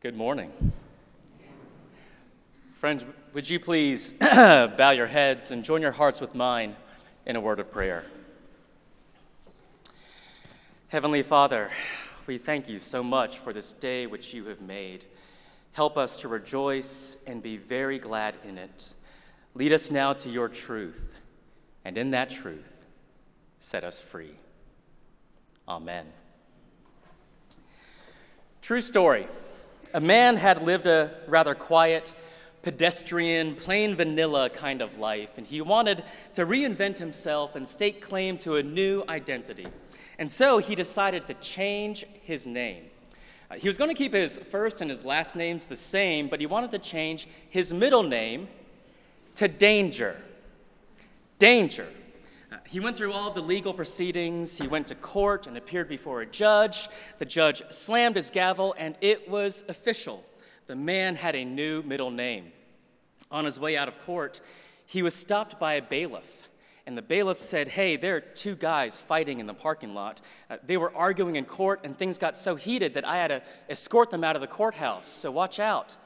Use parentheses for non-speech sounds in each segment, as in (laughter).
Good morning. Friends, would you please (clears throat) bow your heads and join your hearts with mine in a word of prayer? Heavenly Father, we thank you so much for this day which you have made. Help us to rejoice and be very glad in it. Lead us now to your truth, and in that truth, set us free. Amen. True story. A man had lived a rather quiet, pedestrian, plain vanilla kind of life, and he wanted to reinvent himself and stake claim to a new identity. And so he decided to change his name. Uh, he was going to keep his first and his last names the same, but he wanted to change his middle name to Danger. Danger. He went through all the legal proceedings. He went to court and appeared before a judge. The judge slammed his gavel, and it was official. The man had a new middle name. On his way out of court, he was stopped by a bailiff. And the bailiff said, Hey, there are two guys fighting in the parking lot. Uh, they were arguing in court, and things got so heated that I had to escort them out of the courthouse. So watch out.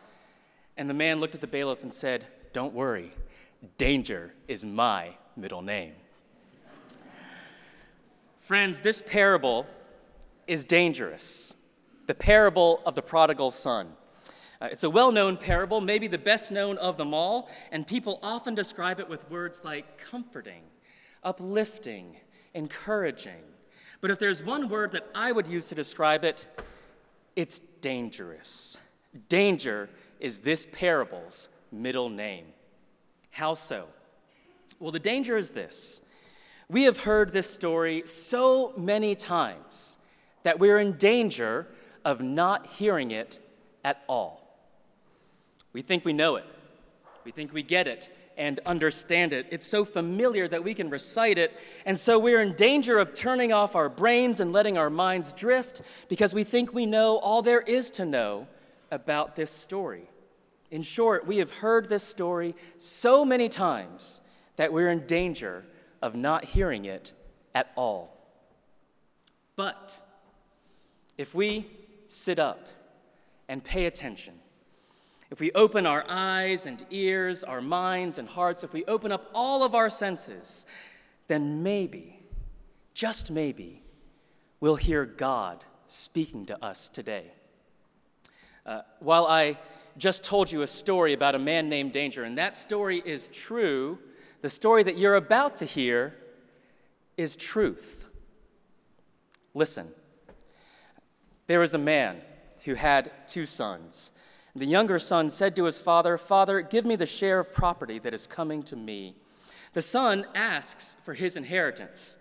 And the man looked at the bailiff and said, Don't worry, danger is my middle name. Friends, this parable is dangerous. The parable of the prodigal son. Uh, it's a well known parable, maybe the best known of them all, and people often describe it with words like comforting, uplifting, encouraging. But if there's one word that I would use to describe it, it's dangerous. Danger is this parable's middle name. How so? Well, the danger is this we have heard this story so many times that we're in danger of not hearing it at all. We think we know it, we think we get it and understand it. It's so familiar that we can recite it, and so we're in danger of turning off our brains and letting our minds drift because we think we know all there is to know about this story. In short, we have heard this story so many times that we're in danger of not hearing it at all. But if we sit up and pay attention, if we open our eyes and ears, our minds and hearts, if we open up all of our senses, then maybe, just maybe, we'll hear God speaking to us today. Uh, while I just told you a story about a man named Danger, and that story is true the story that you're about to hear is truth. Listen. There was a man who had two sons. The younger son said to his father, Father, give me the share of property that is coming to me. The son asks for his inheritance.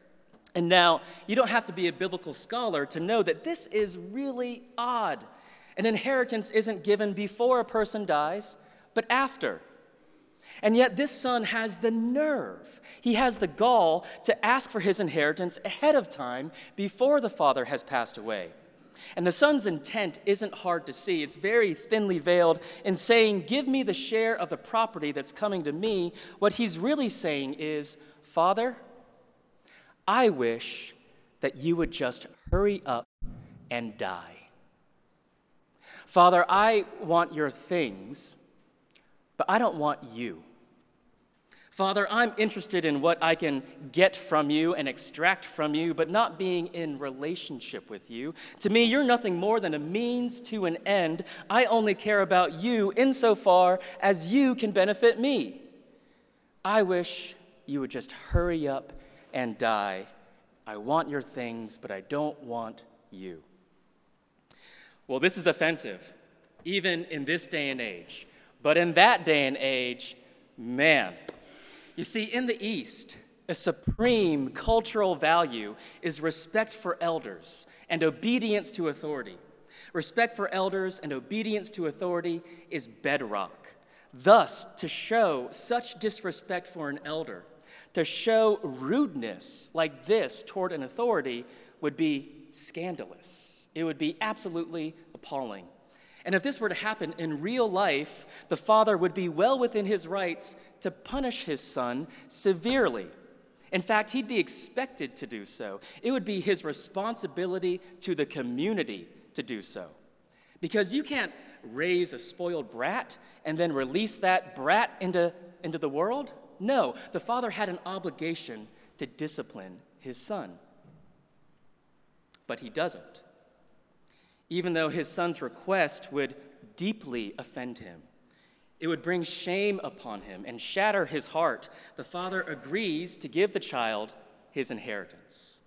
And now, you don't have to be a biblical scholar to know that this is really odd. An inheritance isn't given before a person dies, but after. And yet, this son has the nerve, he has the gall to ask for his inheritance ahead of time before the father has passed away. And the son's intent isn't hard to see. It's very thinly veiled in saying, Give me the share of the property that's coming to me. What he's really saying is, Father, I wish that you would just hurry up and die. Father, I want your things but I don't want you. Father, I'm interested in what I can get from you and extract from you, but not being in relationship with you. To me, you're nothing more than a means to an end. I only care about you insofar as you can benefit me. I wish you would just hurry up and die. I want your things, but I don't want you. Well, this is offensive, even in this day and age. But in that day and age, man, you see, in the East, a supreme cultural value is respect for elders and obedience to authority. Respect for elders and obedience to authority is bedrock. Thus, to show such disrespect for an elder, to show rudeness like this toward an authority would be scandalous. It would be absolutely appalling. And if this were to happen in real life, the father would be well within his rights to punish his son severely. In fact, he'd be expected to do so. It would be his responsibility to the community to do so. Because you can't raise a spoiled brat and then release that brat into, into the world. No, the father had an obligation to discipline his son. But he doesn't. Even though his son's request would deeply offend him, it would bring shame upon him and shatter his heart, the father agrees to give the child his inheritance.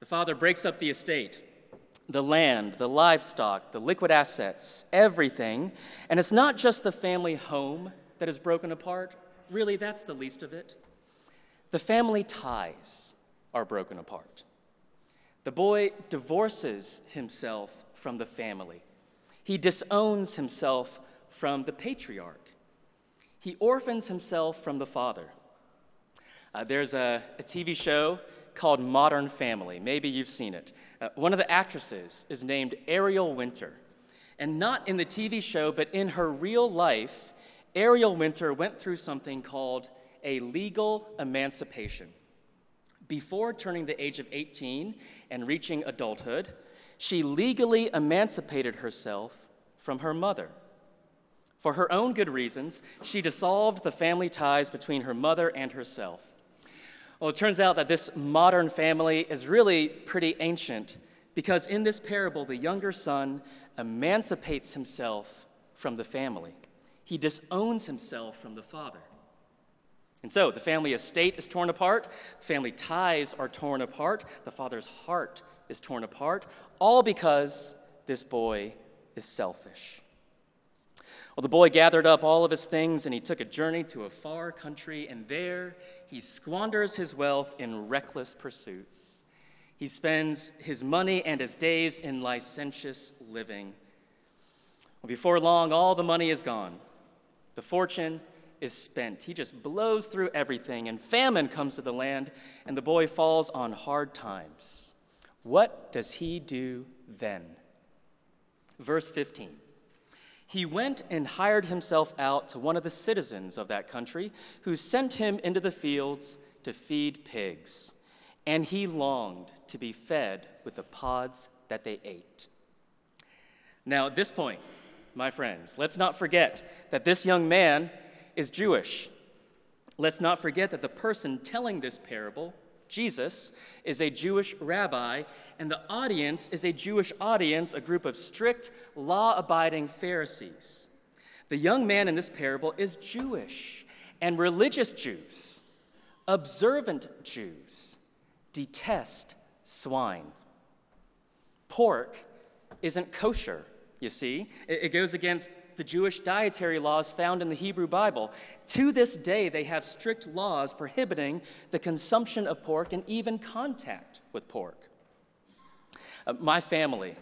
The father breaks up the estate the land, the livestock, the liquid assets, everything. And it's not just the family home that is broken apart. Really, that's the least of it. The family ties are broken apart. The boy divorces himself from the family. He disowns himself from the patriarch. He orphans himself from the father. Uh, there's a, a TV show called Modern Family. Maybe you've seen it. Uh, one of the actresses is named Ariel Winter. And not in the TV show, but in her real life, Ariel Winter went through something called a legal emancipation. Before turning the age of 18 and reaching adulthood, she legally emancipated herself from her mother. For her own good reasons, she dissolved the family ties between her mother and herself. Well, it turns out that this modern family is really pretty ancient because in this parable, the younger son emancipates himself from the family. He disowns himself from the father. And so the family estate is torn apart, family ties are torn apart, the father's heart is torn apart, all because this boy is selfish. Well, the boy gathered up all of his things and he took a journey to a far country, and there he squanders his wealth in reckless pursuits. He spends his money and his days in licentious living. Well, before long, all the money is gone. The fortune is spent. He just blows through everything, and famine comes to the land, and the boy falls on hard times. What does he do then? Verse 15. He went and hired himself out to one of the citizens of that country, who sent him into the fields to feed pigs. And he longed to be fed with the pods that they ate. Now, at this point, my friends, let's not forget that this young man is Jewish. Let's not forget that the person telling this parable Jesus is a Jewish rabbi, and the audience is a Jewish audience, a group of strict, law abiding Pharisees. The young man in this parable is Jewish, and religious Jews, observant Jews, detest swine. Pork isn't kosher, you see. It goes against the Jewish dietary laws found in the Hebrew Bible. To this day, they have strict laws prohibiting the consumption of pork and even contact with pork. Uh, my family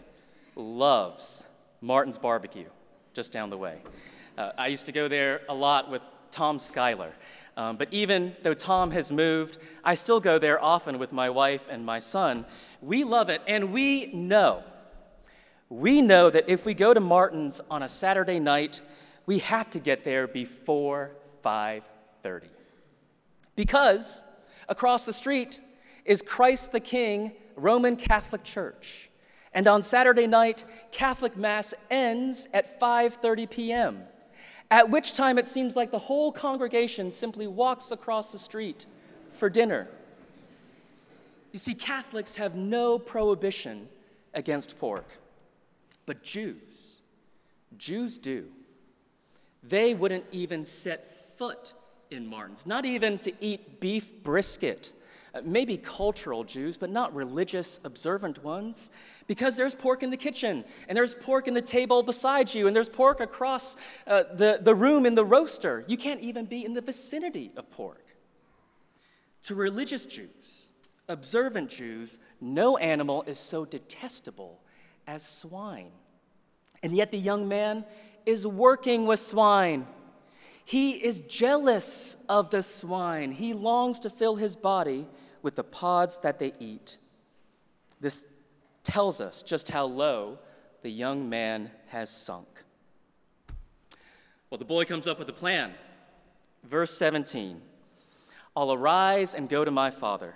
loves Martin's Barbecue, just down the way. Uh, I used to go there a lot with Tom Schuyler. Um, but even though Tom has moved, I still go there often with my wife and my son. We love it, and we know we know that if we go to Martin's on a Saturday night, we have to get there before 5:30. Because across the street is Christ the King Roman Catholic Church. And on Saturday night, Catholic Mass ends at 5:30 p.m. At which time it seems like the whole congregation simply walks across the street for dinner. You see, Catholics have no prohibition against pork. But Jews, Jews do. They wouldn't even set foot in Martin's, not even to eat beef brisket. Uh, maybe cultural Jews, but not religious, observant ones, because there's pork in the kitchen, and there's pork in the table beside you, and there's pork across uh, the, the room in the roaster. You can't even be in the vicinity of pork. To religious Jews, observant Jews, no animal is so detestable as swine. And yet the young man is working with swine. He is jealous of the swine. He longs to fill his body with the pods that they eat. This tells us just how low the young man has sunk. Well, the boy comes up with a plan. Verse 17 I'll arise and go to my father,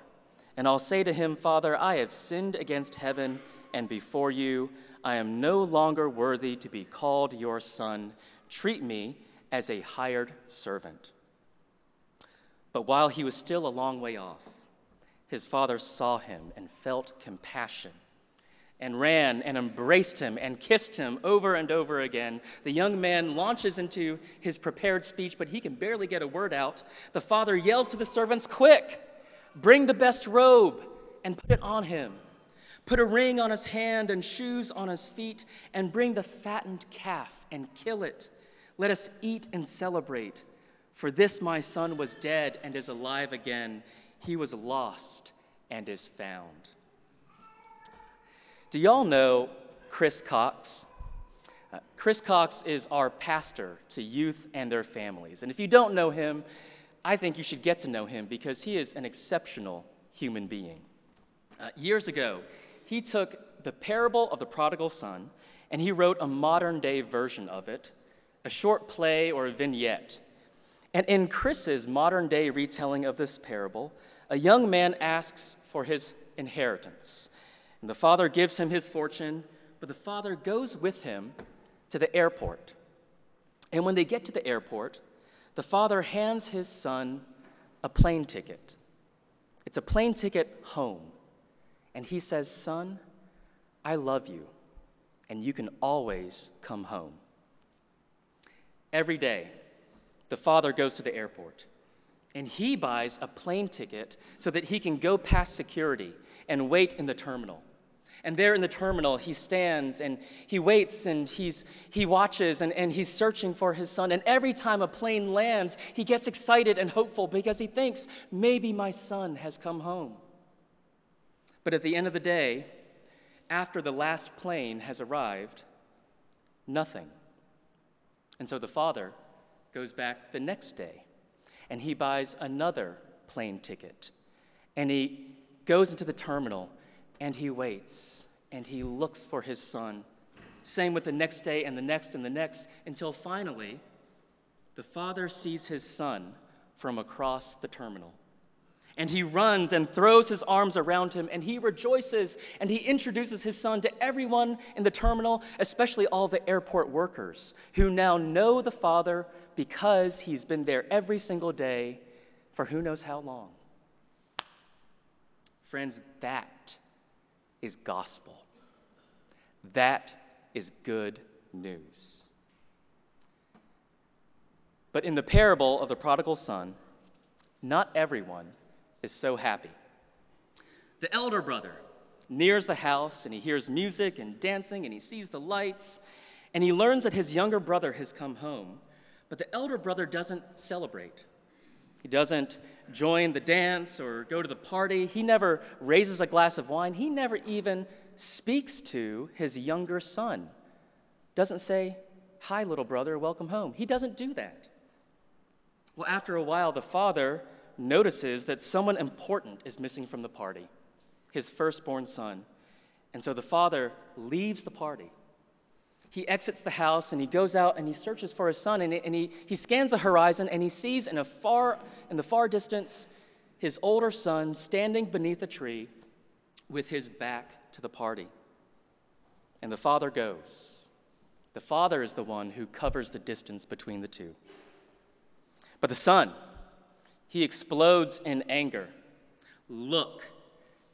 and I'll say to him, Father, I have sinned against heaven and before you. I am no longer worthy to be called your son. Treat me as a hired servant. But while he was still a long way off, his father saw him and felt compassion and ran and embraced him and kissed him over and over again. The young man launches into his prepared speech, but he can barely get a word out. The father yells to the servants, Quick, bring the best robe and put it on him. Put a ring on his hand and shoes on his feet, and bring the fattened calf and kill it. Let us eat and celebrate. For this my son was dead and is alive again. He was lost and is found. Do y'all know Chris Cox? Uh, Chris Cox is our pastor to youth and their families. And if you don't know him, I think you should get to know him because he is an exceptional human being. Uh, years ago, he took the parable of the prodigal son and he wrote a modern day version of it, a short play or a vignette. And in Chris's modern day retelling of this parable, a young man asks for his inheritance. And the father gives him his fortune, but the father goes with him to the airport. And when they get to the airport, the father hands his son a plane ticket. It's a plane ticket home. And he says, Son, I love you, and you can always come home. Every day, the father goes to the airport and he buys a plane ticket so that he can go past security and wait in the terminal. And there in the terminal, he stands and he waits and he's, he watches and, and he's searching for his son. And every time a plane lands, he gets excited and hopeful because he thinks, maybe my son has come home. But at the end of the day, after the last plane has arrived, nothing. And so the father goes back the next day and he buys another plane ticket. And he goes into the terminal and he waits and he looks for his son. Same with the next day and the next and the next until finally the father sees his son from across the terminal. And he runs and throws his arms around him and he rejoices and he introduces his son to everyone in the terminal, especially all the airport workers who now know the father because he's been there every single day for who knows how long. Friends, that is gospel. That is good news. But in the parable of the prodigal son, not everyone is so happy. The elder brother nears the house and he hears music and dancing and he sees the lights and he learns that his younger brother has come home, but the elder brother doesn't celebrate. He doesn't join the dance or go to the party. He never raises a glass of wine. He never even speaks to his younger son. Doesn't say, Hi, little brother, welcome home. He doesn't do that. Well, after a while, the father notices that someone important is missing from the party his firstborn son. And so the father leaves the party. He exits the house and he goes out and he searches for his son and, he, and he, he scans the horizon and he sees in, a far, in the far distance his older son standing beneath a tree with his back to the party. And the father goes. The father is the one who covers the distance between the two. But the son, he explodes in anger. Look,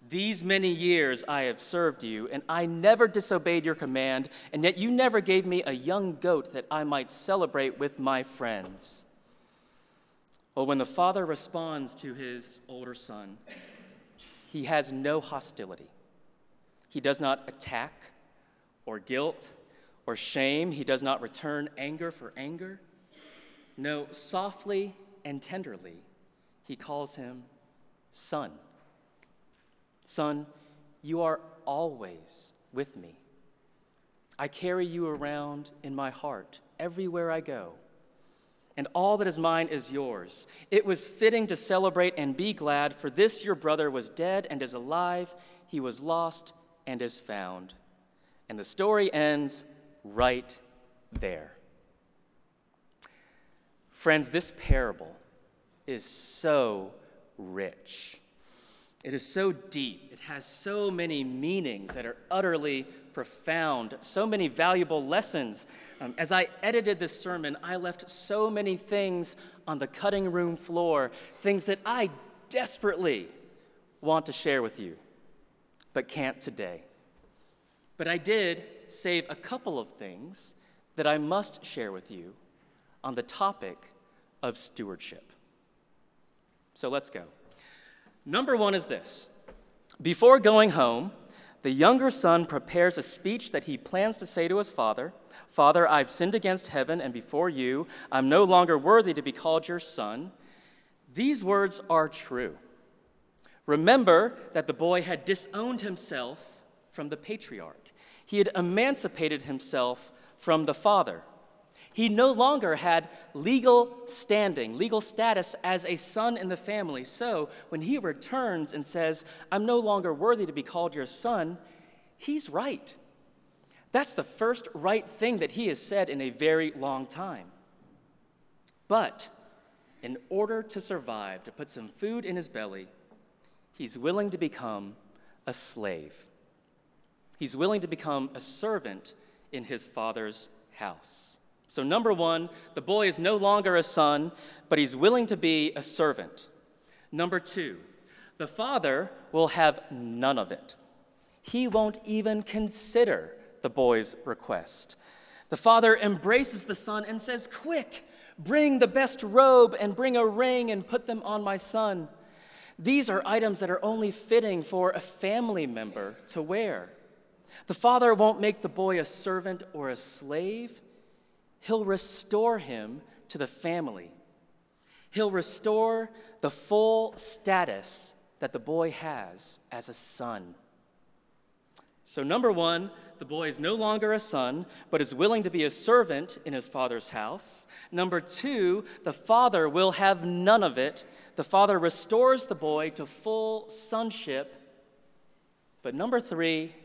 these many years I have served you, and I never disobeyed your command, and yet you never gave me a young goat that I might celebrate with my friends. Well, when the father responds to his older son, he has no hostility. He does not attack or guilt or shame. He does not return anger for anger. No, softly and tenderly, he calls him son. Son, you are always with me. I carry you around in my heart everywhere I go, and all that is mine is yours. It was fitting to celebrate and be glad, for this your brother was dead and is alive, he was lost and is found. And the story ends right there. Friends, this parable is so rich. It is so deep, it has so many meanings that are utterly profound, so many valuable lessons. Um, as I edited this sermon, I left so many things on the cutting room floor, things that I desperately want to share with you, but can't today. But I did save a couple of things that I must share with you on the topic of stewardship. So let's go. Number one is this Before going home, the younger son prepares a speech that he plans to say to his father Father, I've sinned against heaven and before you. I'm no longer worthy to be called your son. These words are true. Remember that the boy had disowned himself from the patriarch, he had emancipated himself from the father. He no longer had legal standing, legal status as a son in the family. So when he returns and says, I'm no longer worthy to be called your son, he's right. That's the first right thing that he has said in a very long time. But in order to survive, to put some food in his belly, he's willing to become a slave. He's willing to become a servant in his father's house. So, number one, the boy is no longer a son, but he's willing to be a servant. Number two, the father will have none of it. He won't even consider the boy's request. The father embraces the son and says, Quick, bring the best robe and bring a ring and put them on my son. These are items that are only fitting for a family member to wear. The father won't make the boy a servant or a slave He'll restore him to the family. He'll restore the full status that the boy has as a son. So, number one, the boy is no longer a son, but is willing to be a servant in his father's house. Number two, the father will have none of it. The father restores the boy to full sonship. But number three,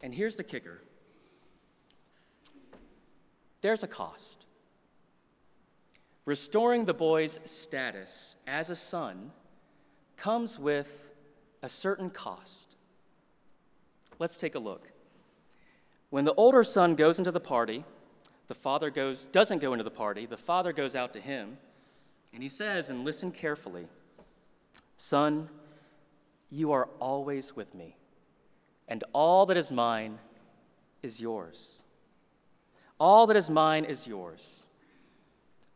and here's the kicker there's a cost. Restoring the boy's status as a son comes with a certain cost. Let's take a look. When the older son goes into the party, the father goes doesn't go into the party, the father goes out to him, and he says, and listen carefully, Son, you are always with me, and all that is mine is yours. All that is mine is yours.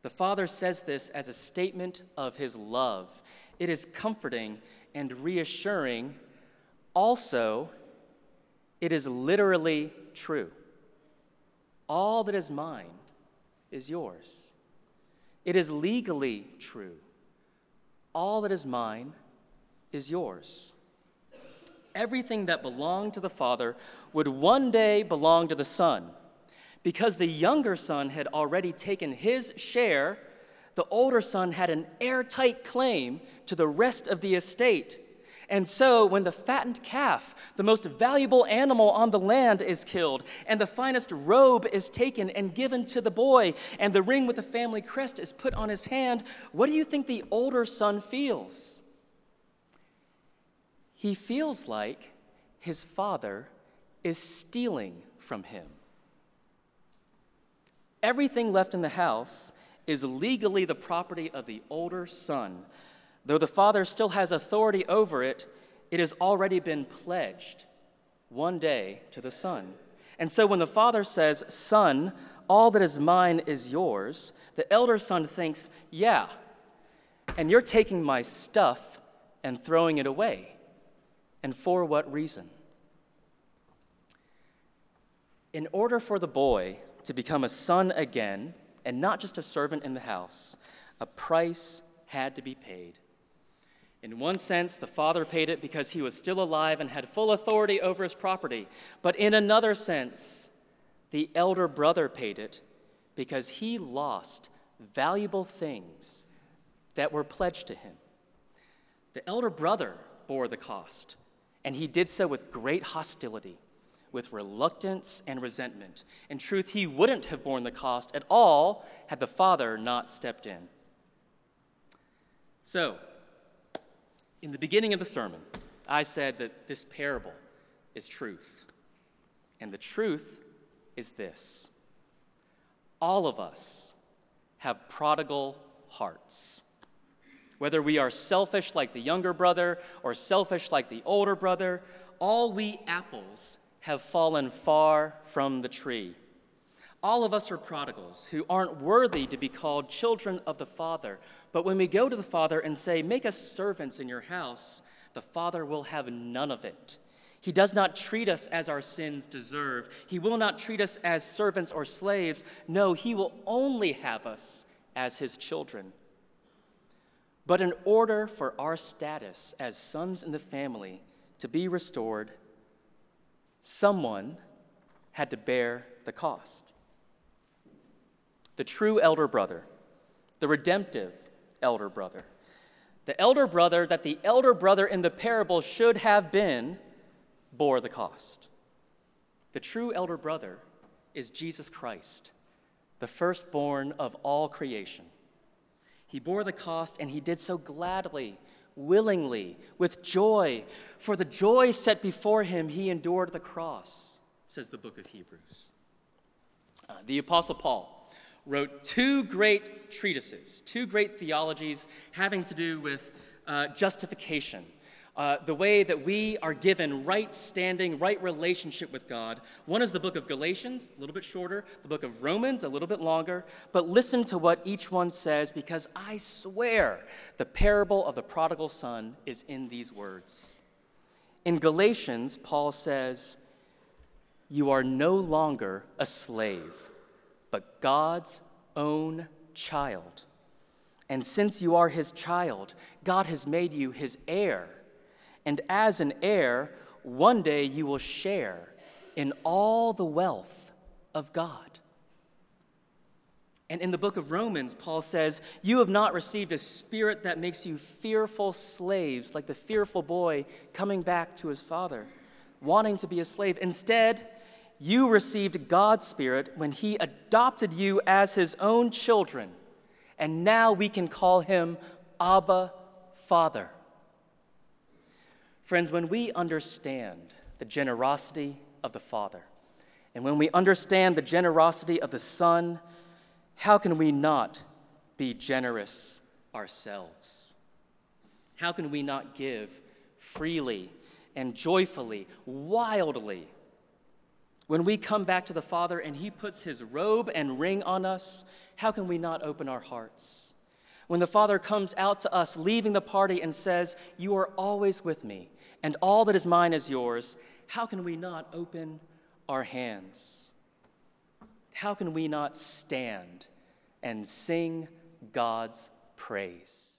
The Father says this as a statement of his love. It is comforting and reassuring. Also, it is literally true. All that is mine is yours. It is legally true. All that is mine is yours. Everything that belonged to the Father would one day belong to the Son because the younger son had already taken his share, the older son had an airtight claim to the rest of the estate. And so, when the fattened calf, the most valuable animal on the land, is killed, and the finest robe is taken and given to the boy, and the ring with the family crest is put on his hand, what do you think the older son feels? He feels like his father is stealing from him. Everything left in the house is legally the property of the older son. Though the father still has authority over it, it has already been pledged one day to the son. And so when the father says, Son, all that is mine is yours, the elder son thinks, Yeah, and you're taking my stuff and throwing it away. And for what reason? In order for the boy to become a son again, and not just a servant in the house, a price had to be paid. In one sense, the father paid it because he was still alive and had full authority over his property. But in another sense, the elder brother paid it because he lost valuable things that were pledged to him. The elder brother bore the cost, and he did so with great hostility with reluctance and resentment. In truth, he wouldn't have borne the cost at all had the father not stepped in. So, In the beginning of the sermon, I said that this parable is truth. And the truth is this all of us have prodigal hearts. Whether we are selfish like the younger brother or selfish like the older brother, all we apples have fallen far from the tree. All of us are prodigals who aren't worthy to be called children of the Father. But when we go to the Father and say, Make us servants in your house, the Father will have none of it. He does not treat us as our sins deserve. He will not treat us as servants or slaves. No, He will only have us as His children. But in order for our status as sons in the family to be restored, someone had to bear the cost. The true elder brother, the redemptive elder brother, the elder brother that the elder brother in the parable should have been, bore the cost. The true elder brother is Jesus Christ, the firstborn of all creation. He bore the cost, and he did so gladly, willingly, with joy. For the joy set before him, he endured the cross, says the book of Hebrews. Uh, the Apostle Paul wrote two great treatises, two great theologies having to do with uh, justification uh, the way that we are given right standing, right relationship with God. One is the book of Galatians, a little bit shorter, the book of Romans, a little bit longer. But listen to what each one says because I swear the parable of the prodigal son is in these words. In Galatians, Paul says, You are no longer a slave, but God's own child. And since you are his child, God has made you his heir and as an heir, one day you will share in all the wealth of God. And in the book of Romans, Paul says, You have not received a spirit that makes you fearful slaves, like the fearful boy coming back to his father, wanting to be a slave. Instead, you received God's spirit when he adopted you as his own children. And now we can call him Abba, Father. Friends, when we understand the generosity of the Father, and when we understand the generosity of the Son, how can we not be generous ourselves? How can we not give freely and joyfully, wildly? When we come back to the Father and He puts His robe and ring on us, how can we not open our hearts? When the Father comes out to us, leaving the party, and says, You are always with me, and all that is mine is yours, how can we not open our hands? How can we not stand and sing God's praise?